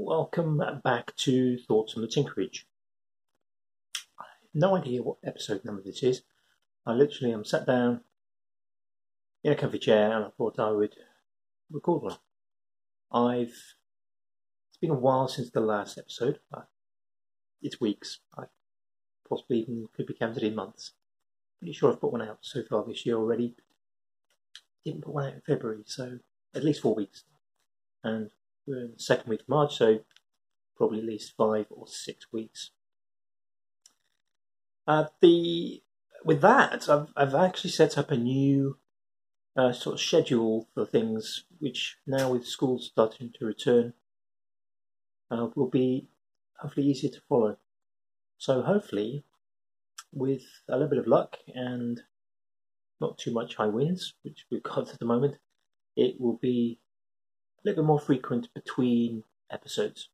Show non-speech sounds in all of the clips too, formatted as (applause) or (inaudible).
Welcome back to Thoughts on the Tinkerage. I have no idea what episode number this is. I literally am sat down in a comfy chair and I thought I would record one. I've it's been a while since the last episode. It's weeks. I possibly even could be counted in months. Pretty sure I've put one out so far this year already. Didn't put one out in February, so at least four weeks. And we're in the second week of March, so probably at least five or six weeks. Uh, the with that, I've I've actually set up a new uh, sort of schedule for things, which now with schools starting to return, uh, will be hopefully easier to follow. So hopefully, with a little bit of luck and not too much high winds, which we've got (laughs) at the moment, it will be a little bit more frequent between episodes.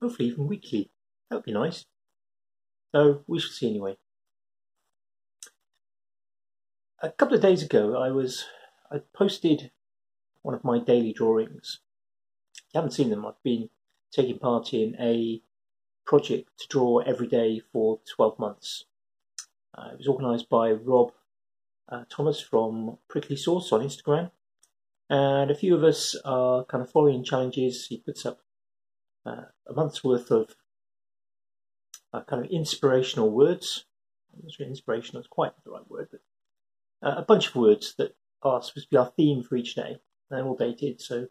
Hopefully, even weekly. That would be nice. So we shall see anyway. A couple of days ago, I was I posted one of my daily drawings. If you haven't seen them, I've been taking part in a project to draw every day for 12 months. Uh, it was organised by Rob uh, Thomas from Prickly Sauce on Instagram. And a few of us are kind of following challenges. He puts up uh, a month's worth of uh, kind of inspirational words. I'm not sure inspirational is quite the right word, but uh, a bunch of words that are supposed to be our theme for each day. They're all dated, so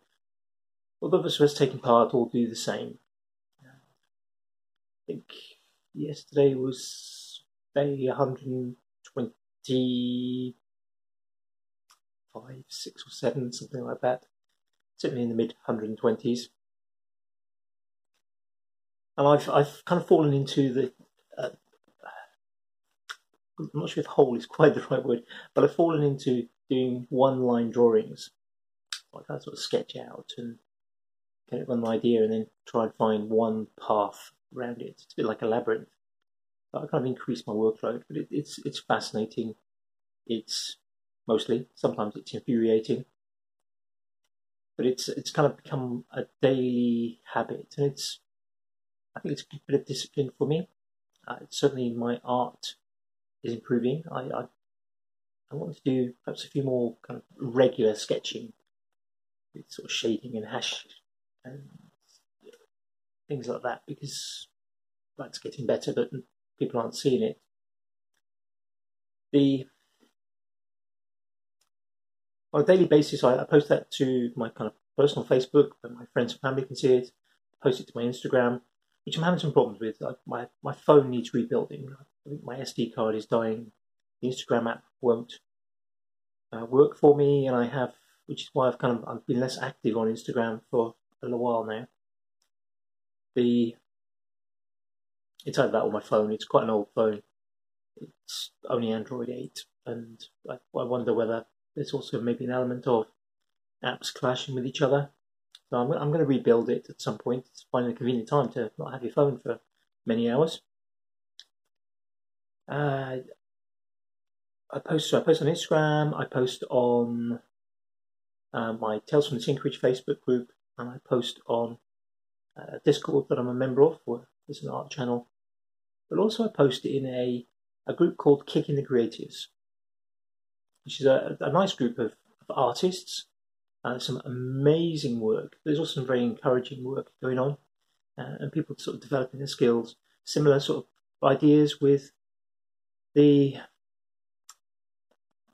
all of us taken part all do the same. I think yesterday was day 120 five, six or seven, something like that. Certainly in the mid 120s. And I've I've kind of fallen into the. Uh, I'm not sure if hole is (laughs) quite the right word, but I've fallen into doing one line drawings. I sort of sketch out and get it an idea and then try and find one path around it. It's a bit like a labyrinth. But I kind of increase my workload, but it, it's it's fascinating. It's mostly. Sometimes it's infuriating, but it's it's kind of become a daily habit, and it's I think it's a bit of discipline for me. Uh, certainly, my art is improving. I, I I want to do perhaps a few more kind of regular sketching with sort of shading and hash and things like that because that's getting better, but people aren't seeing it. The on a daily basis, I, I post that to my kind of personal Facebook, but my friends and family can see it. I post it to my Instagram, which I'm having some problems with. I, my my phone needs rebuilding. I think my SD card is dying. The Instagram app won't uh, work for me, and I have, which is why I've kind of I've been less active on Instagram for a little while now. The it's either that or my phone. It's quite an old phone. It's only Android 8, and I, I wonder whether there's also maybe an element of apps clashing with each other. So I'm, I'm going to rebuild it at some point. It's finding a convenient time to not have your phone for many hours. Uh, I post. So I post on Instagram. I post on uh, my Tales from the Tinkerage Facebook group, and I post on uh, Discord that I'm a member of. Where there's an art channel, but also I post in a a group called Kicking the Creatives which is a, a nice group of, of artists. Uh, some amazing work. There's also some very encouraging work going on, uh, and people sort of developing their skills. Similar sort of ideas with the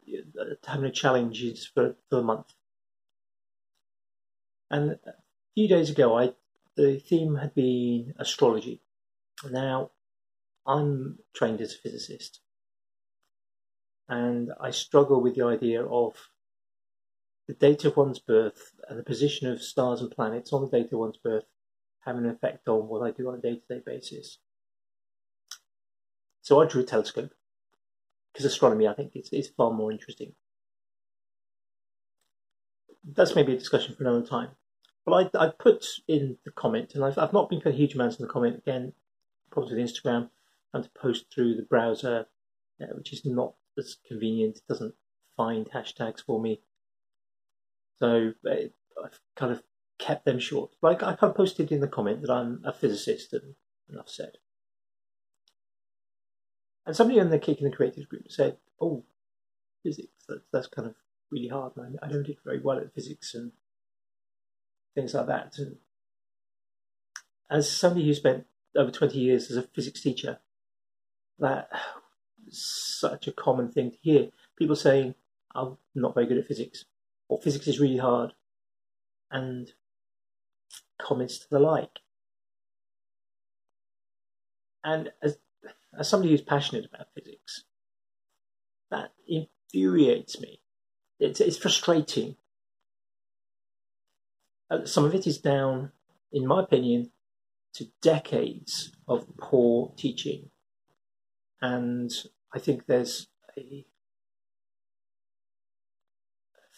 uh, having a challenges for, for the month. And a few days ago, I the theme had been astrology. Now, I'm trained as a physicist, and I struggle with the idea of the date of one's birth and the position of stars and planets on the date of one's birth having an effect on what I do on a day to day basis. So I drew a telescope because astronomy, I think, is, is far more interesting. That's maybe a discussion for another time. But I, I put in the comment, and I've, I've not been putting huge amounts in the comment again, probably with Instagram, and to post through the browser, uh, which is not as convenient. It doesn't find hashtags for me. So uh, I've kind of kept them short. Like I posted in the comment that I'm a physicist and enough said. And somebody in the Kicking the Creative group said, "Oh, physics. That's, that's kind of really hard. I, I don't do very well at physics and things like that." And as somebody who spent over twenty years as a physics teacher, that such a common thing to hear. People saying, "I'm not very good at physics," or "Physics is really hard," and comments to the like. And as as somebody who's passionate about physics, that infuriates me. It's, it's frustrating. Uh, some of it is down, in my opinion, to decades of poor teaching. And I think there's a,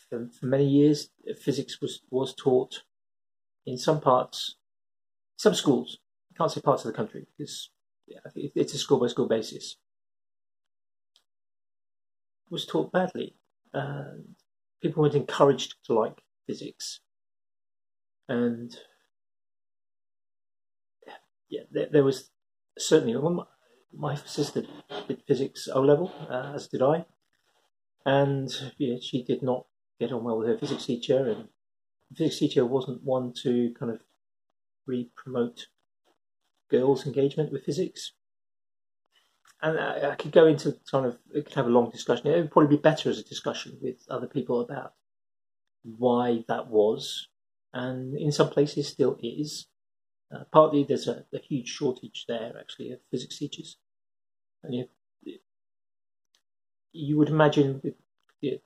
for, many years, physics was, was taught in some parts, some schools, I can't say parts of the country because it's a school by school basis, was taught badly. Uh, people weren't encouraged to like physics. And yeah, there, there was certainly my, sister did physics O level, uh, as did I, and yeah, she did not get on well with her physics teacher, and the physics teacher wasn't one to kind of re promote girls' engagement with physics. And I, I, could go into kind of, it could have a long discussion. It would probably be better as a discussion with other people about why that was, and in some places still is. Uh, partly there's a, a, huge shortage there, actually, of physics teachers. And you, you would imagine with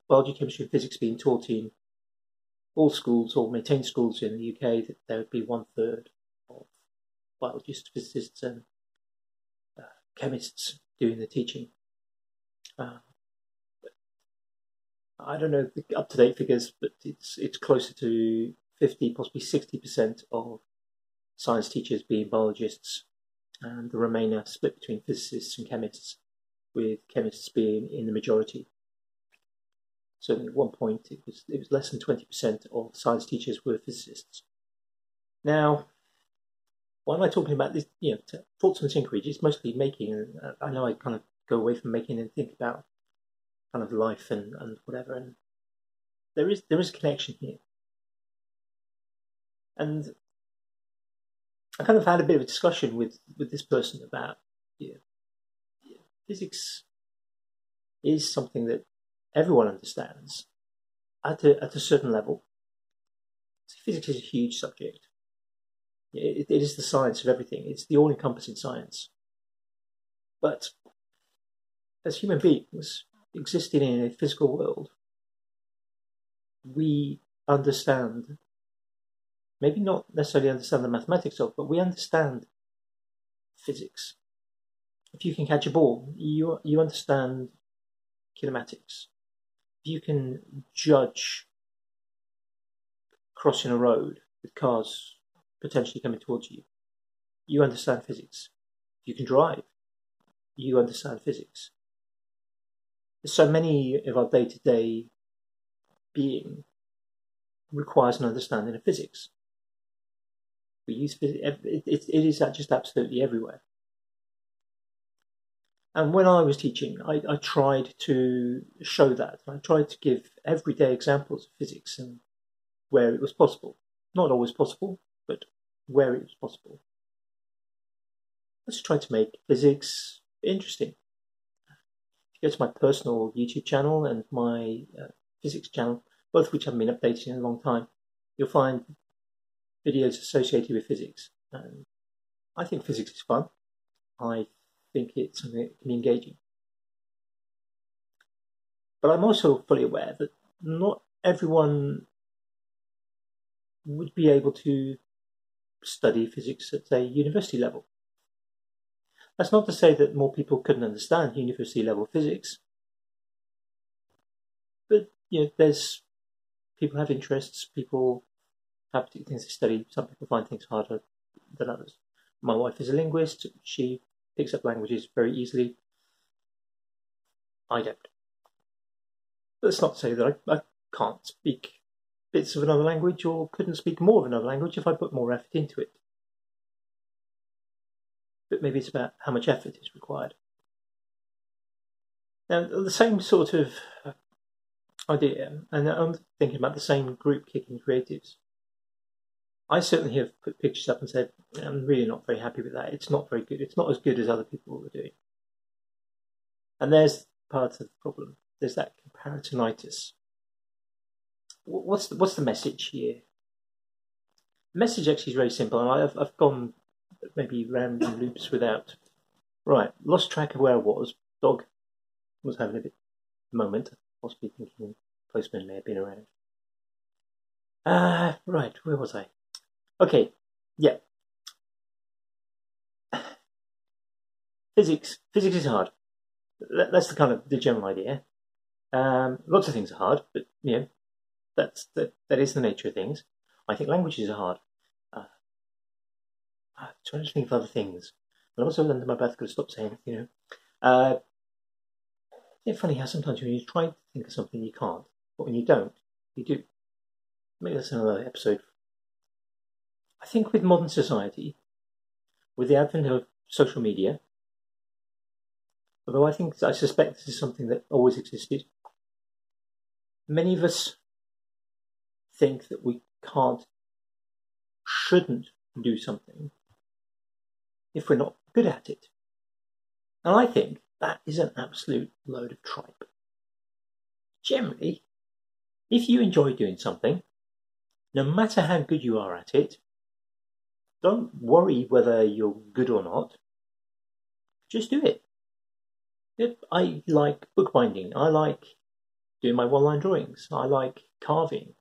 biology, chemistry, and physics being taught in all schools or maintained schools in the UK that there would be one third of biologists, physicists, and uh, chemists doing the teaching. Uh, I don't know the up to date figures, but it's it's closer to fifty, possibly sixty percent of science teachers being biologists, and the remainder split between physicists and chemists, with chemists being in the majority. So at one point, it was it was less than twenty percent of science teachers were physicists. Now, why am I talking about this? You know, thoughts on Tinkerage. It's mostly making, I know I kind of go away from making and think about kind of life and, and whatever. And there is there is a connection here. And I kind of had a bit of a discussion with, with this person about you know, physics is something that everyone understands at a, at a certain level. Physics is a huge subject. It, it is the science of everything. It's the all-encompassing science. But as human beings existing in a physical world, we understand, maybe not necessarily understand the mathematics of, but we understand physics. If you can catch a ball, you you understand kinematics. If you can judge crossing a road with cars potentially coming towards you. You understand physics. If You can drive. You understand physics. So many of our day to day being requires an understanding of physics. We use it, it, it is just absolutely everywhere. And when I was teaching, I, I tried to show that. I tried to give everyday examples of physics and where it was possible. Not always possible, but where it was possible. Let's try to make physics interesting. If you go to my personal YouTube channel and my uh, physics channel, both of which haven't been updated in a long time, you'll find videos associated with physics. And I think physics is fun. I think it's something that can be engaging. But I'm also fully aware that not everyone would be able to study physics at a university level. That's not to say that more people couldn't understand university level physics, but you know, there's people have interests, people have things to study. Some people find things harder than others. My wife is a linguist; she picks up languages very easily. I don't. That's not to say that I, I can't speak bits of another language or couldn't speak more of another language if I put more effort into it. But maybe it's about how much effort is required. Now, the same sort of idea, and I'm thinking about the same group kicking creatives. I certainly have put pictures up and said, I'm really not very happy with that. It's not very good. It's not as good as other people were doing. And there's part of the problem. There's that comparisonitis. What's the, what's the message here? The message actually is very simple, and I've, I've gone maybe round in loops without. Right, lost track of where I was. Dog was having a bit moment, possibly thinking postman may have been around. Ah, uh, right, where was I? Okay, yeah. Physics, physics is hard. That's the kind of the general idea. Um, lots of things are hard, but you know, that's that, that is the nature of things. I think languages are hard. Uh, I'm trying to think of other things. But I'm also under my breath to stop saying, you know. Uh, it's funny how sometimes when you try to think of something, you can't. But when you don't, you do. Maybe that's another episode. I think with modern society, with the advent of social media, although I think I suspect this is something that always existed, many of us think that we can't, shouldn't do something if we're not good at it. And I think that is an absolute load of tripe. Generally, if you enjoy doing something, no matter how good you are at it, don't worry whether you're good or not. Just do it. I like bookbinding. I like doing my one line drawings. I like carving.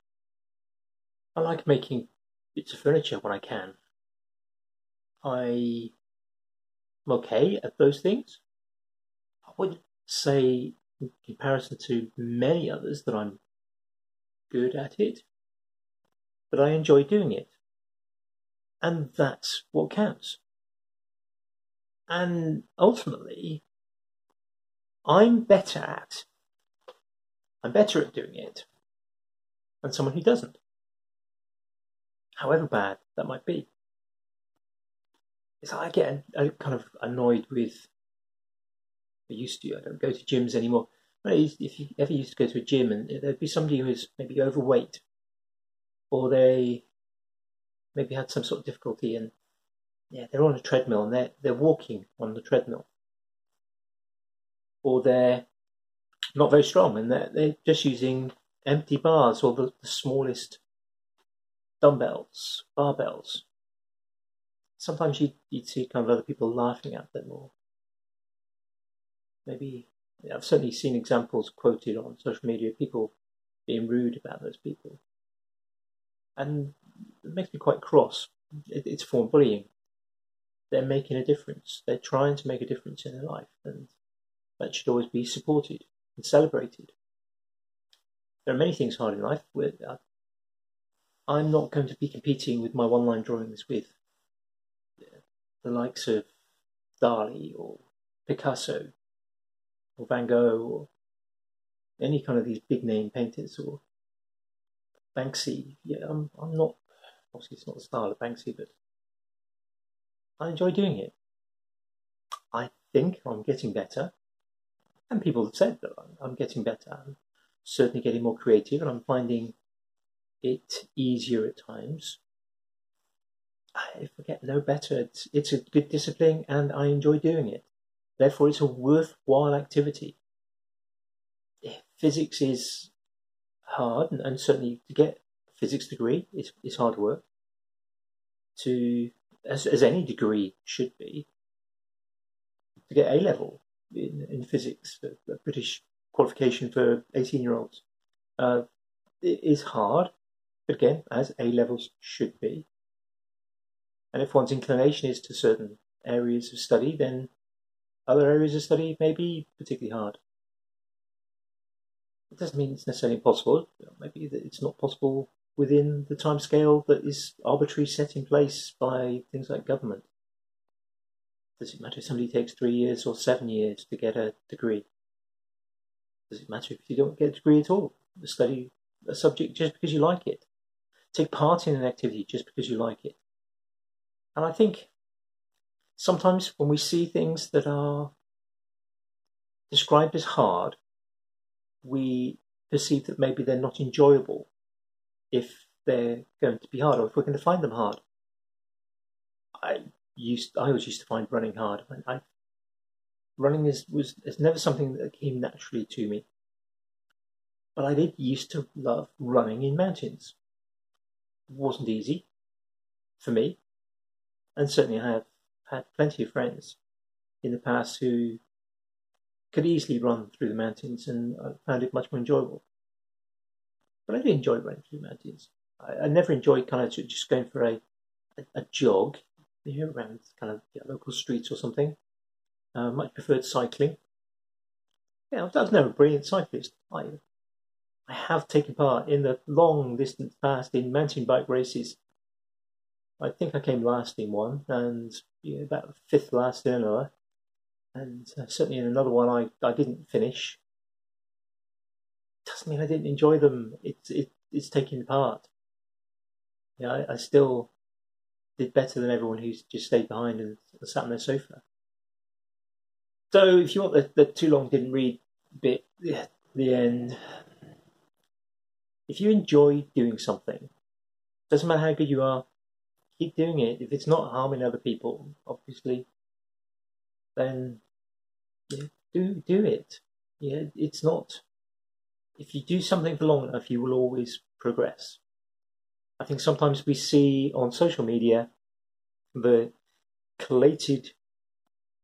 I like making bits of furniture when I can. I am okay at those things. I would say, in comparison to many others, that I'm good at it, but I enjoy doing it. And that's what counts. And ultimately, I'm better at I'm better at doing it than someone who doesn't. However bad that might be. It's like I get kind of annoyed with I used to, I don't go to gyms anymore. If you ever used to go to a gym and there'd be somebody who was maybe overweight or they maybe had some sort of difficulty and yeah, they're on a treadmill and they're, they're walking on the treadmill or they're not very strong and they're, they're just using empty bars or the, the smallest dumbbells, barbells. Sometimes you'd, you'd see kind of other people laughing at them or maybe I've certainly seen examples quoted on social media people being rude about those people. And it makes me quite cross. It, it's form bullying. They're making a difference. They're trying to make a difference in their life, and that should always be supported and celebrated. There are many things hard in life. Where uh, I'm not going to be competing with my one line drawings with uh, the likes of Dali or Picasso or Van Gogh or any kind of these big name painters or Banksy. Yeah, I'm, I'm not, obviously it's not the style of Banksy, but I enjoy doing it. I think I'm getting better and people have said that I'm getting better. I'm certainly getting more creative, and I'm finding it easier at times. If I get no better, it's, it's a good discipline, and I enjoy doing it. Therefore, it's a worthwhile activity. Physics is hard, and, and certainly to get physics degree is, is hard work. To as, as any degree should be, to get A level in, in physics, a British qualification for 18 year olds. Uh, is hard, but again, as A levels should be. And if one's inclination is to certain areas of study, then other areas of study may be particularly hard. It doesn't mean it's necessarily impossible. Maybe it's not possible within the time scale that is arbitrarily set in place by things like government. Does it matter if somebody takes three years or seven years to get a degree? Does it matter if you don't get a degree at all? Study a subject just because you like it. Take part in an activity just because you like it. And I think sometimes when we see things that are described as hard, we perceive that maybe they're not enjoyable if they're going to be hard or if we're going to find them hard. I used I always used to find running hard. I, running is was is never something that came naturally to me. But I did used to love running in mountains. It wasn't easy for me, and certainly I have had plenty of friends in the past who could easily run through the mountains, and I found it much more enjoyable. But I do enjoy running through mountains. I, I never enjoyed kind of just going for a a, a jog, know, around kind of yeah, local streets or something. Uh, much preferred cycling. Yeah, I was never a brilliant cyclist. I, I have taken part in the long distance past in mountain bike races. I think I came last in one, and yeah, about fifth last in another, and uh, certainly in another one I, I didn't finish. Doesn't mean I didn't enjoy them. It's it, it's taking part. Yeah, I, I still did better than everyone who's just stayed behind and sat on their sofa. So if you want the, the too long didn't read bit, the end. If you enjoy doing something, doesn't matter how good you are, keep doing it. If it's not harming other people, obviously, then yeah, do do it. Yeah, it's not. If you do something for long enough, you will always progress. I think sometimes we see on social media the collated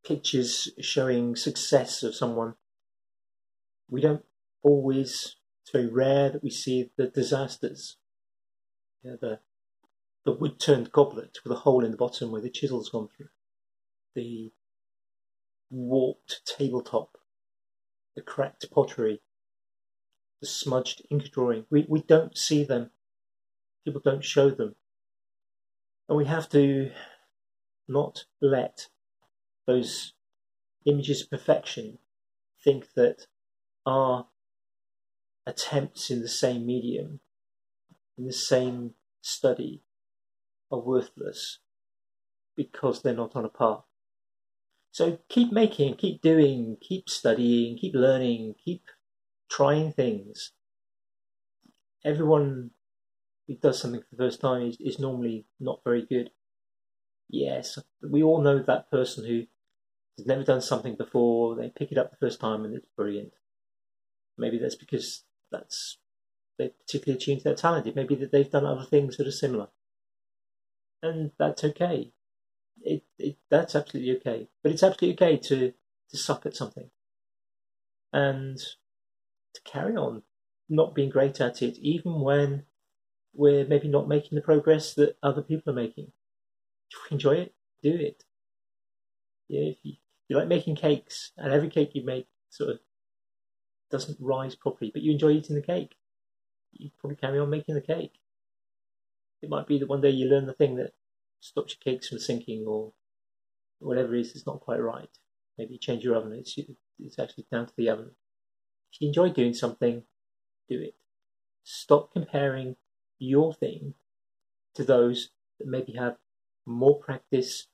pictures showing success of someone, we don't always, it's very rare that we see the disasters. You know, the, the wood turned goblet with a hole in the bottom where the chisel's gone through, the warped tabletop, the cracked pottery, the smudged ink drawing. We, we don't see them. People don't show them. And we have to not let those images of perfection think that our attempts in the same medium, in the same study, are worthless because they're not on a par. So keep making, keep doing, keep studying, keep learning, keep trying things. Everyone who does something for the first time is, is normally not very good. Yes, we all know that person who has never done something before, they pick it up the first time and it's brilliant. Maybe that's because that's they're particularly attuned to their talent. Maybe that they've done other things that are similar. And that's okay. It, it that's absolutely okay. But it's absolutely okay to, to suck at something. And to carry on not being great at it, even when we're maybe not making the progress that other people are making. If you enjoy it, do it. Yeah, if you, you like making cakes, and every cake you make sort of doesn't rise properly, but you enjoy eating the cake, you probably carry on making the cake. It might be that one day you learn the thing that stops your cakes from sinking, or whatever it is, it's not quite right. Maybe you change your oven. It's it's actually down to the oven. If you enjoy doing something, do it. Stop comparing your thing to those that maybe have more practice,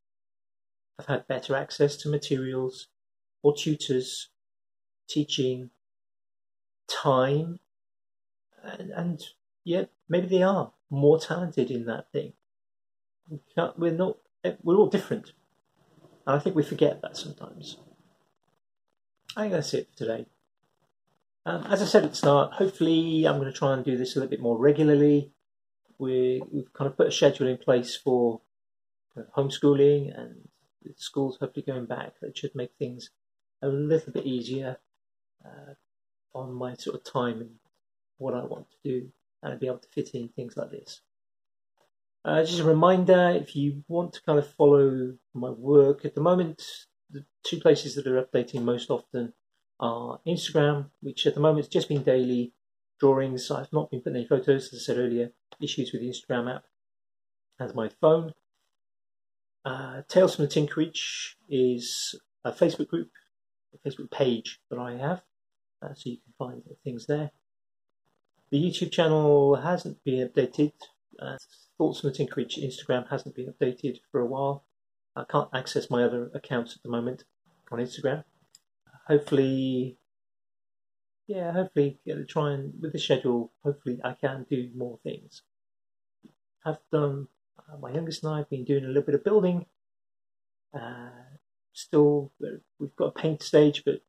have had better access to materials or tutors, teaching, time, and, and yeah, maybe they are more talented in that thing. We we're not, we're all different. And I think we forget that sometimes. I think that's it for today. Um, as I said at the start, hopefully I'm going to try and do this a little bit more regularly. We, we've kind of put a schedule in place for homeschooling and schools hopefully going back, that should make things a little bit easier uh, on my sort of time and what I want to do, and be able to fit in things like this. Uh, just a reminder if you want to kind of follow my work at the moment, the two places that are updating most often are Instagram, which at the moment has just been daily drawings. I've not been putting any photos, as I said earlier, issues with the Instagram app, and my phone. Uh, Tales from the Tinkerage is a Facebook group, a Facebook page that I have, uh, so you can find things there. The YouTube channel hasn't been updated. Uh, Thoughts from the Tinkerage Instagram hasn't been updated for a while. I can't access my other accounts at the moment on Instagram. Hopefully, yeah, hopefully, yeah, try and with the schedule. Hopefully, I can do more things. I've done. Uh, my youngest and I have been doing a little bit of building. Uh, still, we've got a paint stage, but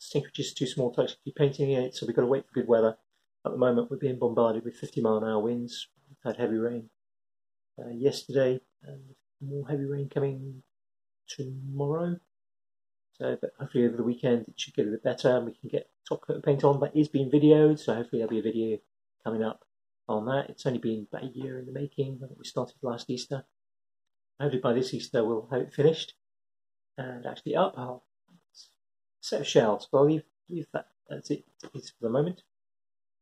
Tinkerage is too small to actually be painting it, so we've got to wait for good weather. At the moment, we're being bombarded with 50 mile an hour winds. We've had heavy rain uh, yesterday, and more heavy rain coming tomorrow. So, but hopefully over the weekend it should get a bit better and we can get top coat paint on. That is being videoed, so hopefully there'll be a video coming up on that. It's only been about a year in the making. I think we started last Easter. Hopefully by this Easter we'll have it finished and actually up. I'll set of shelves, but I'll leave, leave that as it is for the moment.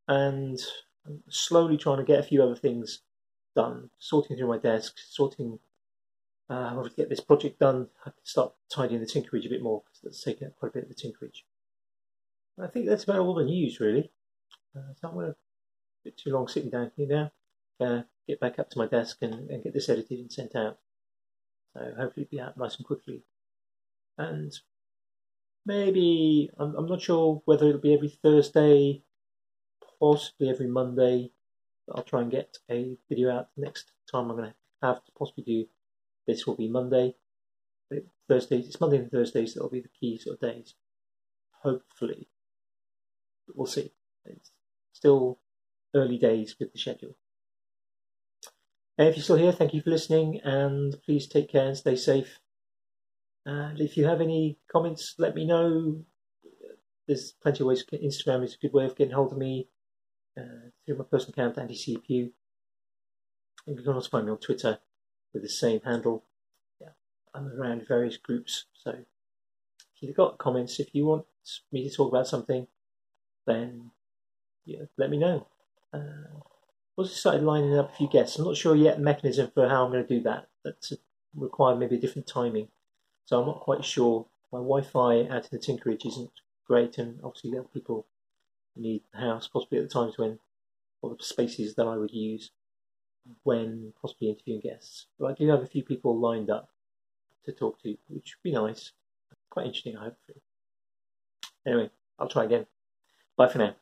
And I'm slowly trying to get a few other things done, sorting through my desk, sorting uh, I want to get this project done. I can start tidying the tinkerage a bit more because that's taking up quite a bit of the tinkerage. I think that's about all the news really. Uh, so I'm going to bit too long sitting down here now. Uh, get back up to my desk and, and, get this edited and sent out. So hopefully it'll be out nice and quickly. And maybe I'm, I'm not sure whether it'll be every Thursday, possibly every Monday. I'll try and get a video out next time. I'm going to have to possibly do this will be Monday, Thursdays. It's Monday and Thursdays that will be the key sort of days. Hopefully, we'll see. It's still early days with the schedule. And if you're still here, thank you for listening, and please take care and stay safe. And if you have any comments, let me know. There's plenty of ways. Instagram is a good way of getting hold of me uh, through my personal account, Andy CPU. You can also find me on Twitter with the same handle. Yeah, I'm around various groups. So if you've got comments, if you want me to talk about something, then yeah, let me know. Uh, also started lining up a few guests. I'm not sure yet mechanism for how I'm going to do that. That's required maybe a different timing. So I'm not quite sure. My Wi-Fi out in the Tinkerage isn't great, and obviously are people need the house, possibly at the times when all the spaces that I would use when possibly interviewing guests. But I do have a few people lined up to talk to, which would be nice. Quite interesting, hopefully. Anyway, I'll try again. Bye for now.